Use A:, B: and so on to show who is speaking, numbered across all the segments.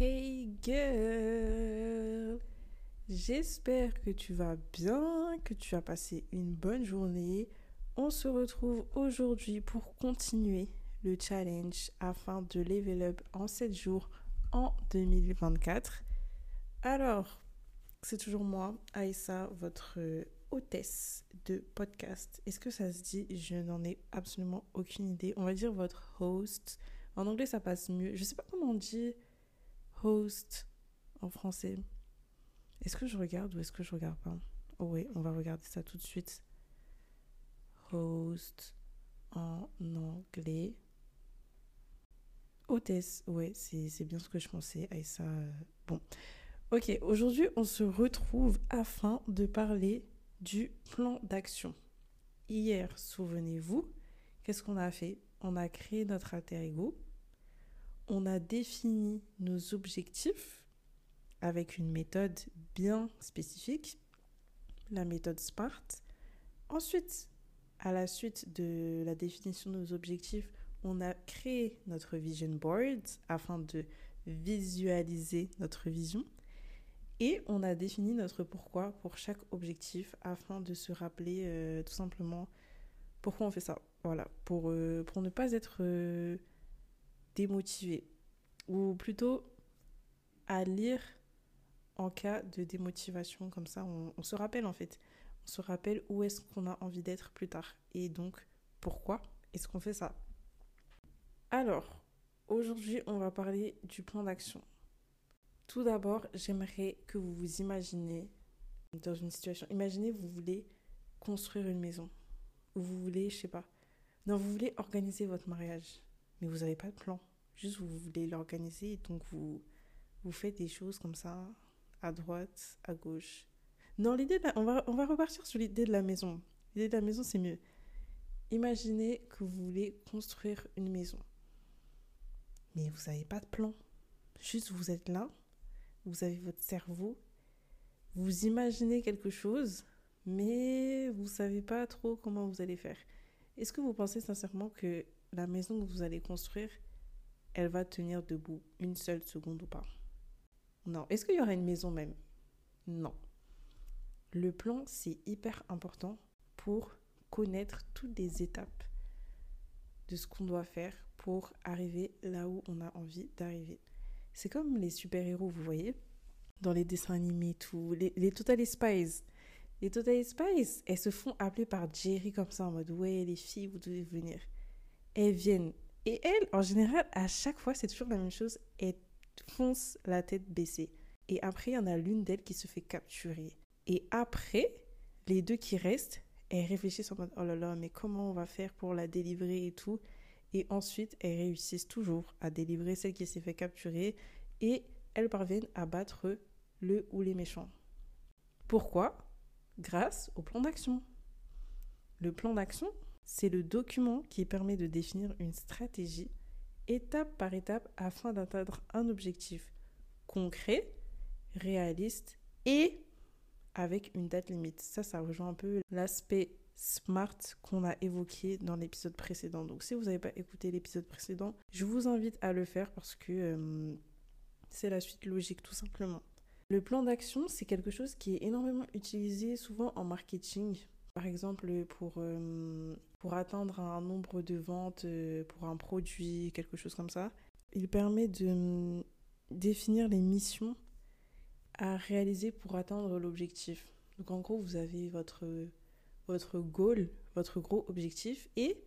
A: Hey girl, j'espère que tu vas bien, que tu as passé une bonne journée. On se retrouve aujourd'hui pour continuer le challenge afin de level up en 7 jours en 2024. Alors, c'est toujours moi, Aïssa, votre hôtesse de podcast. Est-ce que ça se dit? Je n'en ai absolument aucune idée. On va dire votre host. En anglais, ça passe mieux. Je sais pas comment on dit host en français. Est-ce que je regarde ou est-ce que je regarde pas? Oh oui, on va regarder ça tout de suite. Host en anglais. Hôtesse, ouais, c'est bien ce que je pensais. Aïssa. Bon. Ok, aujourd'hui, on se retrouve afin de parler du plan d'action. Hier, souvenez-vous, qu'est-ce qu'on a fait? On a créé notre alter ego, on a défini nos objectifs avec une méthode bien spécifique, la méthode SMART. Ensuite, à la suite de la définition de nos objectifs, on a créé notre vision board afin de visualiser notre vision. Et on a défini notre pourquoi pour chaque objectif afin de se rappeler euh, tout simplement pourquoi on fait ça. Voilà, pour, euh, pour ne pas être euh, démotivé. Ou plutôt à lire en cas de démotivation. Comme ça, on, se rappelle en fait. On se rappelle où est-ce qu'on a envie d'être plus tard. Et donc, pourquoi est-ce qu'on fait ça? Alors, aujourd'hui, on va parler du plan d'action. Tout d'abord, j'aimerais que vous vous imaginez dans une situation. Imaginez, vous voulez construire une maison. Ou vous voulez, je sais pas. Non, vous voulez organiser votre mariage. Vous n'avez pas de plan. Juste, vous voulez l'organiser. Donc, vous, vous faites des choses comme ça, à droite, à gauche. Non, l'idée on, va, on va repartir sur l'idée de la maison. L'idée de la maison, c'est mieux. Imaginez que vous voulez construire une maison. Mais vous n'avez pas de plan. Juste, vous êtes là, vous avez votre cerveau, vous imaginez quelque chose, mais vous ne savez pas trop comment vous allez faire. Est-ce que vous pensez sincèrement que la maison que vous allez construire, elle va tenir debout une seule seconde ou pas Non. Est-ce qu'il y aura une maison même? Non. Le plan, c'est hyper important pour connaître toutes les étapes de ce qu'on doit faire pour arriver là où on a envie d'arriver. C'est comme les super-héros, vous voyez, dans les dessins animés, tout. Les, les Total Spies. Les Total Spies, elles se font appeler par Jerry comme ça, en mode Ouais, les filles, vous devez venir. Elles viennent. Et elles, en général, à chaque fois, c'est toujours la même chose. Elles foncent la tête baissée. Et après, il y en a l'une d'elles qui se fait capturer. Et après, les deux qui restent, elles réfléchissent en mode Oh là là, mais comment on va faire pour la délivrer et tout. Et ensuite, elles réussissent toujours à délivrer celle qui s'est fait capturer et elles parviennent à battre le ou les méchants. Pourquoi? Grâce au plan d'action. Le plan d'action, c'est le document qui permet de définir une stratégie étape par étape afin d'atteindre un objectif concret, réaliste et avec une date limite. Ça, ça rejoint un peu l'aspect smart qu'on a évoqué dans l'épisode précédent. Donc si vous n'avez pas écouté l'épisode précédent, je vous invite à le faire parce que euh, c'est la suite logique tout simplement. Le plan d'action, c'est quelque chose qui est énormément utilisé souvent en marketing. Par exemple, pour, euh, pour atteindre un nombre de ventes euh, pour un produit, quelque chose comme ça. Il permet de définir les missions à réaliser pour atteindre l'objectif. Donc en gros, vous avez votre votre goal, votre gros objectif, et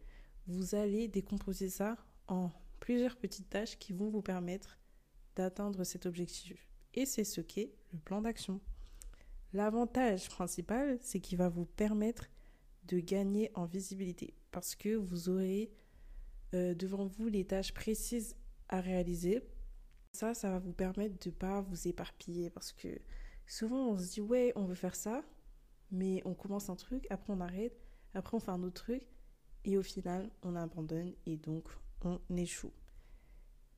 A: vous allez décomposer ça en plusieurs petites tâches qui vont vous permettre d'atteindre cet objectif. Et c'est ce qu'est le plan d'action. L'avantage principal, c'est qu'il va vous permettre de gagner en visibilité parce que vous aurez euh, devant vous les tâches précises à réaliser. Ça, ça va vous permettre de ne pas vous éparpiller parce que souvent on se dit ouais, on veut faire ça, mais on commence un truc, après on arrête, après on fait un autre truc, et au final, on abandonne et donc on échoue.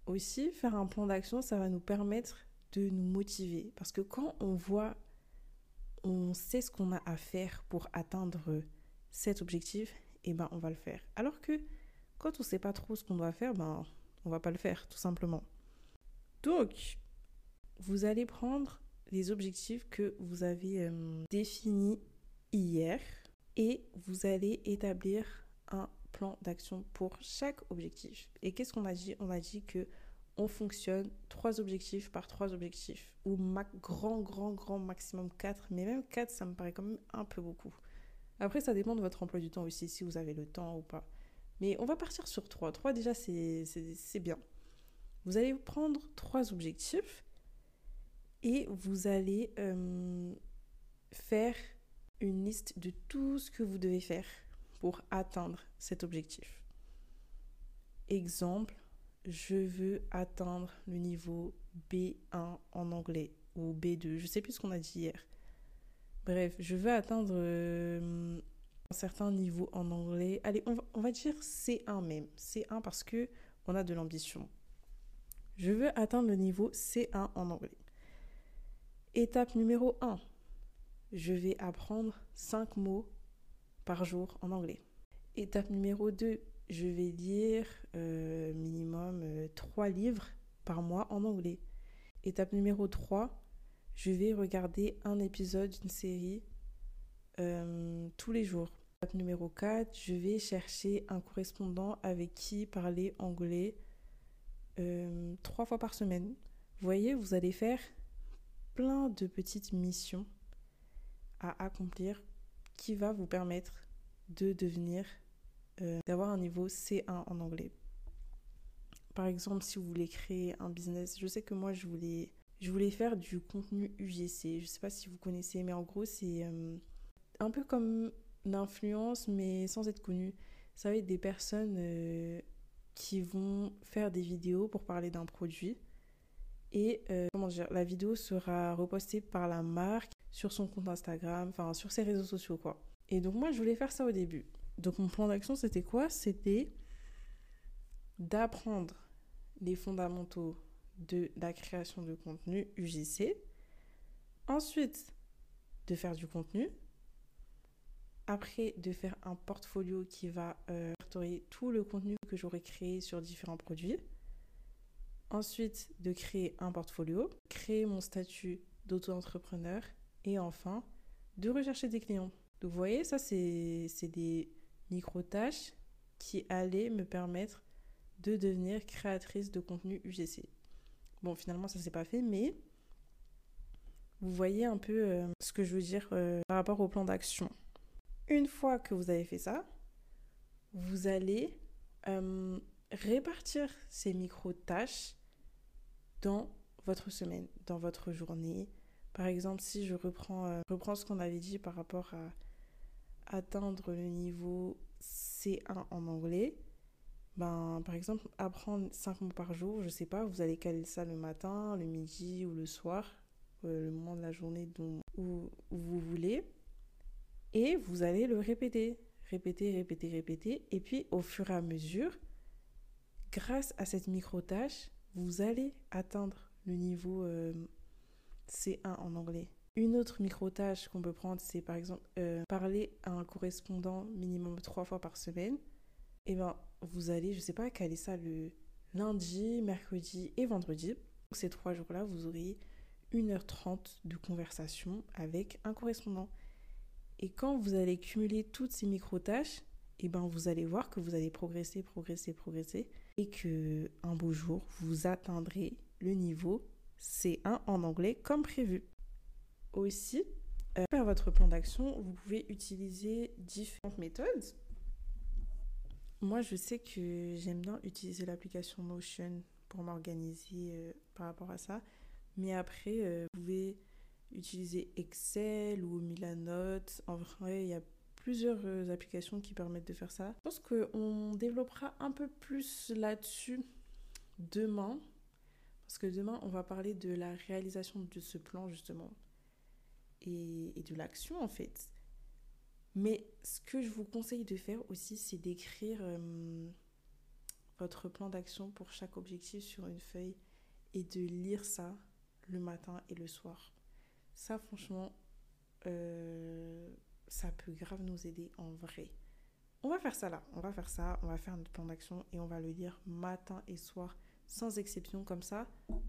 A: Aussi, faire un plan d'action, ça va nous permettre de nous motiver. Parce que quand on voit, on sait ce qu'on a à faire pour atteindre cet objectif, et eh ben on va le faire. Alors que quand on sait pas trop ce qu'on doit faire, ben on va pas le faire, tout simplement. Donc, vous allez prendre les objectifs que vous avez euh, définis hier et vous allez établir un plan d'action pour chaque objectif. Et qu'est-ce qu'on a dit? On a dit que on fonctionne trois objectifs par trois objectifs ou grand grand grand maximum quatre mais même quatre ça me paraît quand même un peu beaucoup. Après ça dépend de votre emploi du temps aussi si vous avez le temps ou pas. Mais on va partir sur trois. Trois déjà c'est bien. Vous allez prendre trois objectifs et vous allez euh, faire une liste de tout ce que vous devez faire pour atteindre cet objectif. Exemple, je veux atteindre le niveau B1 en anglais ou B2, je sais plus ce qu'on a dit hier. Bref, je veux atteindre euh, un certain niveau en anglais. Allez, on va, dire C1 même. C1 parce que on a de l'ambition. Je veux atteindre le niveau C1 en anglais. Étape numéro 1. Je vais apprendre 5 mots par jour en anglais. Étape numéro 2. Je vais lire euh, minimum 3 euh, livres par mois en anglais. Étape numéro 3. Je vais regarder un épisode d'une série euh, tous les jours. Étape numéro 4. Je vais chercher un correspondant avec qui parler anglais euh, trois fois par semaine. Vous voyez, vous allez faire plein de petites missions à accomplir qui va vous permettre de devenir, euh, d'avoir un niveau C1 en anglais. Par exemple, si vous voulez créer un business, je sais que moi je voulais, je voulais faire du contenu UGC. Je sais pas si vous connaissez, mais en gros c'est euh, un peu comme l'influence, mais sans être connu. Ça va être des personnes qui vont faire des vidéos pour parler d'un produit. Et euh, comment dire, la vidéo sera repostée par la marque sur son compte Instagram, enfin sur ses réseaux sociaux quoi. Et donc moi je voulais faire ça au début. Donc mon plan d'action c'était quoi? C'était d'apprendre les fondamentaux de la création de contenu UGC. Ensuite, de faire du contenu. Après, de faire un portfolio qui va euh, tout le contenu que j'aurais créé sur différents produits. Ensuite, de créer un portfolio, créer mon statut d'auto-entrepreneur et enfin, de rechercher des clients. Donc vous voyez, ça c'est des micro-tâches qui allaient me permettre de devenir créatrice de contenu UGC. Bon, finalement, ça s'est pas fait, mais vous voyez un peu euh, ce que je veux dire euh, par rapport au plan d'action. Une fois que vous avez fait ça, vous allez euh, répartir ces micro-tâches dans votre semaine, dans votre journée. Par exemple, si je reprends, reprends ce qu'on avait dit par rapport à atteindre le niveau C1 en anglais, ben, par exemple, apprendre 5 mots par jour, je sais pas, vous allez caler ça le matin, le midi ou le soir, euh, le moment de la journée où vous voulez, et vous allez le répéter répéter, répéter, répéter. Et puis, au fur et à mesure, grâce à cette micro-tâche, vous allez atteindre le niveau euh, C1 en anglais. Une autre micro-tâche qu'on peut prendre, c'est par exemple euh, parler à un correspondant minimum trois fois par semaine. Et eh ben, vous allez, je sais pas, caler ça le lundi, mercredi et vendredi. Ces trois jours-là, vous aurez 1h30 de conversation avec un correspondant. Et quand vous allez cumuler toutes ces micro-tâches, et eh ben vous allez voir que vous allez progresser, progresser, progresser et que un beau jour, vous atteindrez le niveau C1 en anglais comme prévu. Aussi, euh, faire votre plan d'action, vous pouvez utiliser différentes méthodes. Moi, je sais que j'aime bien utiliser l'application Notion pour m'organiser euh, par rapport à ça. Mais après, euh, vous pouvez utiliser Excel ou Milanote. En vrai, il y a plusieurs euh, applications qui permettent de faire ça. Je pense qu'on développera un peu plus là-dessus demain. Parce que demain, on va parler de la réalisation de ce plan, justement. Et, de l'action, en fait. Mais ce que je vous conseille de faire aussi, c'est d'écrire euh, votre plan d'action pour chaque objectif sur une feuille et de lire ça le matin et le soir. Ça, franchement, euh, ça peut grave nous aider en vrai. On va faire ça là, on va faire ça, on va faire notre plan d'action et on va le lire matin et soir sans exception comme ça,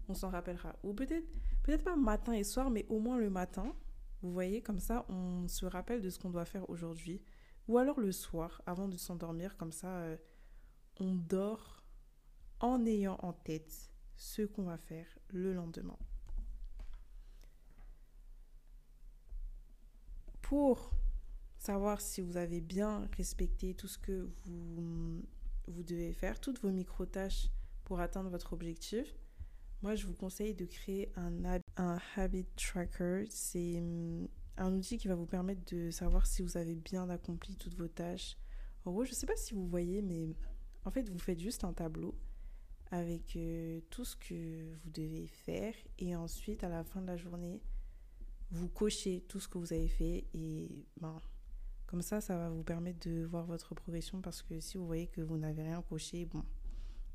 A: on s'en rappellera. Ou peut-être peut peut-être pas matin et soir, mais au moins le matin. Vous voyez, comme ça, on se rappelle de ce qu'on doit faire aujourd'hui. Ou alors le soir, avant de s'endormir, comme ça, euh, on dort en ayant en tête ce qu'on va faire le lendemain. Pour savoir si vous avez bien respecté tout ce que vous, vous devez faire, toutes vos micro-tâches pour atteindre votre objectif, moi je vous conseille de créer un, habit tracker. C'est hum, un outil qui va vous permettre de savoir si vous avez bien accompli toutes vos tâches. En gros, je ne sais pas si vous voyez, mais en fait, vous faites juste un tableau avec euh, tout ce que vous devez faire et ensuite, à la fin de la journée, vous cochez tout ce que vous avez fait et ben, comme ça, ça va vous permettre de voir votre progression parce que si vous voyez que vous n'avez rien coché, bon,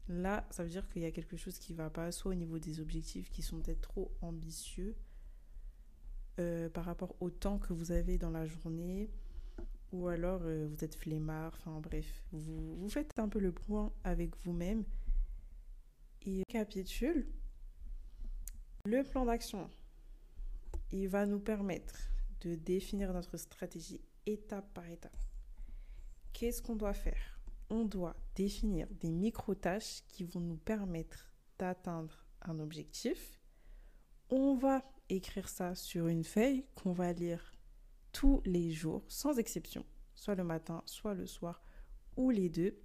A: là, ça veut dire qu'il y a quelque chose qui ne va pas, soit au niveau des objectifs qui sont peut-être trop ambitieux euh, par rapport au temps que vous avez dans la journée, ou alors euh, vous êtes flemmard, enfin bref, vous, vous faites un peu le point avec vous-même. Et capitule, le plan d'action, il va nous permettre de définir notre stratégie étape par étape. Qu'est-ce qu'on doit faire? On doit définir des micro-tâches qui vont nous permettre d'atteindre un objectif. On va écrire ça sur une feuille qu'on va lire tous les jours, sans exception, soit le matin, soit le soir, ou les deux.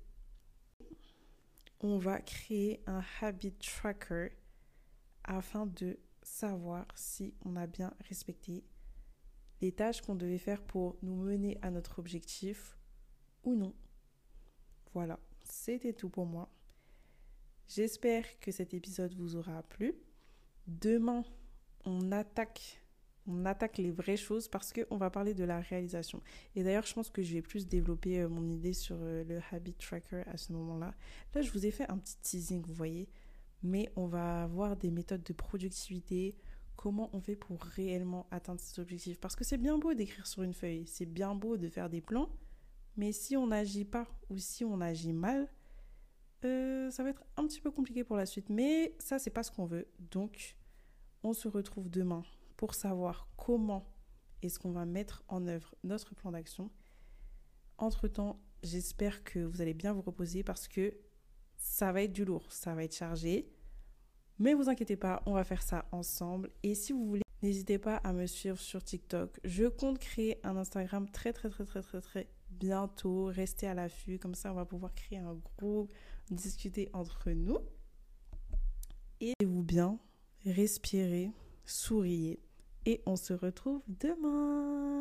A: On va créer un habit tracker afin de savoir si on a bien respecté les tâches qu'on devait faire pour nous mener à notre objectif ou non. Voilà, c'était tout pour moi. J'espère que cet épisode vous aura plu. Demain, on attaque, on attaque les vraies choses parce qu'on va parler de la réalisation. Et d'ailleurs, je pense que je vais plus développer euh, mon idée sur euh, le habit tracker à ce moment-là. Là, je vous ai fait un petit teasing, vous voyez. Mais on va voir des méthodes de productivité, comment on fait pour réellement atteindre ces objectifs. Parce que c'est bien beau d'écrire sur une feuille, c'est bien beau de faire des plans, mais si on n'agit pas ou si on agit mal, euh, ça va être un petit peu compliqué pour la suite. Mais ça, c'est pas ce qu'on veut. Donc, on se retrouve demain pour savoir comment est-ce qu'on va mettre en œuvre notre plan d'action. Entre-temps, j'espère que vous allez bien vous reposer parce que ça va être du lourd, ça va être chargé. Mais vous inquiétez pas, on va faire ça ensemble. Et si vous voulez, n'hésitez pas à me suivre sur TikTok. Je compte créer un Instagram très très très très très très bientôt. Restez à l'affût, comme ça on va pouvoir créer un groupe, discuter entre nous. Et vous bien, respirez, souriez et on se retrouve demain.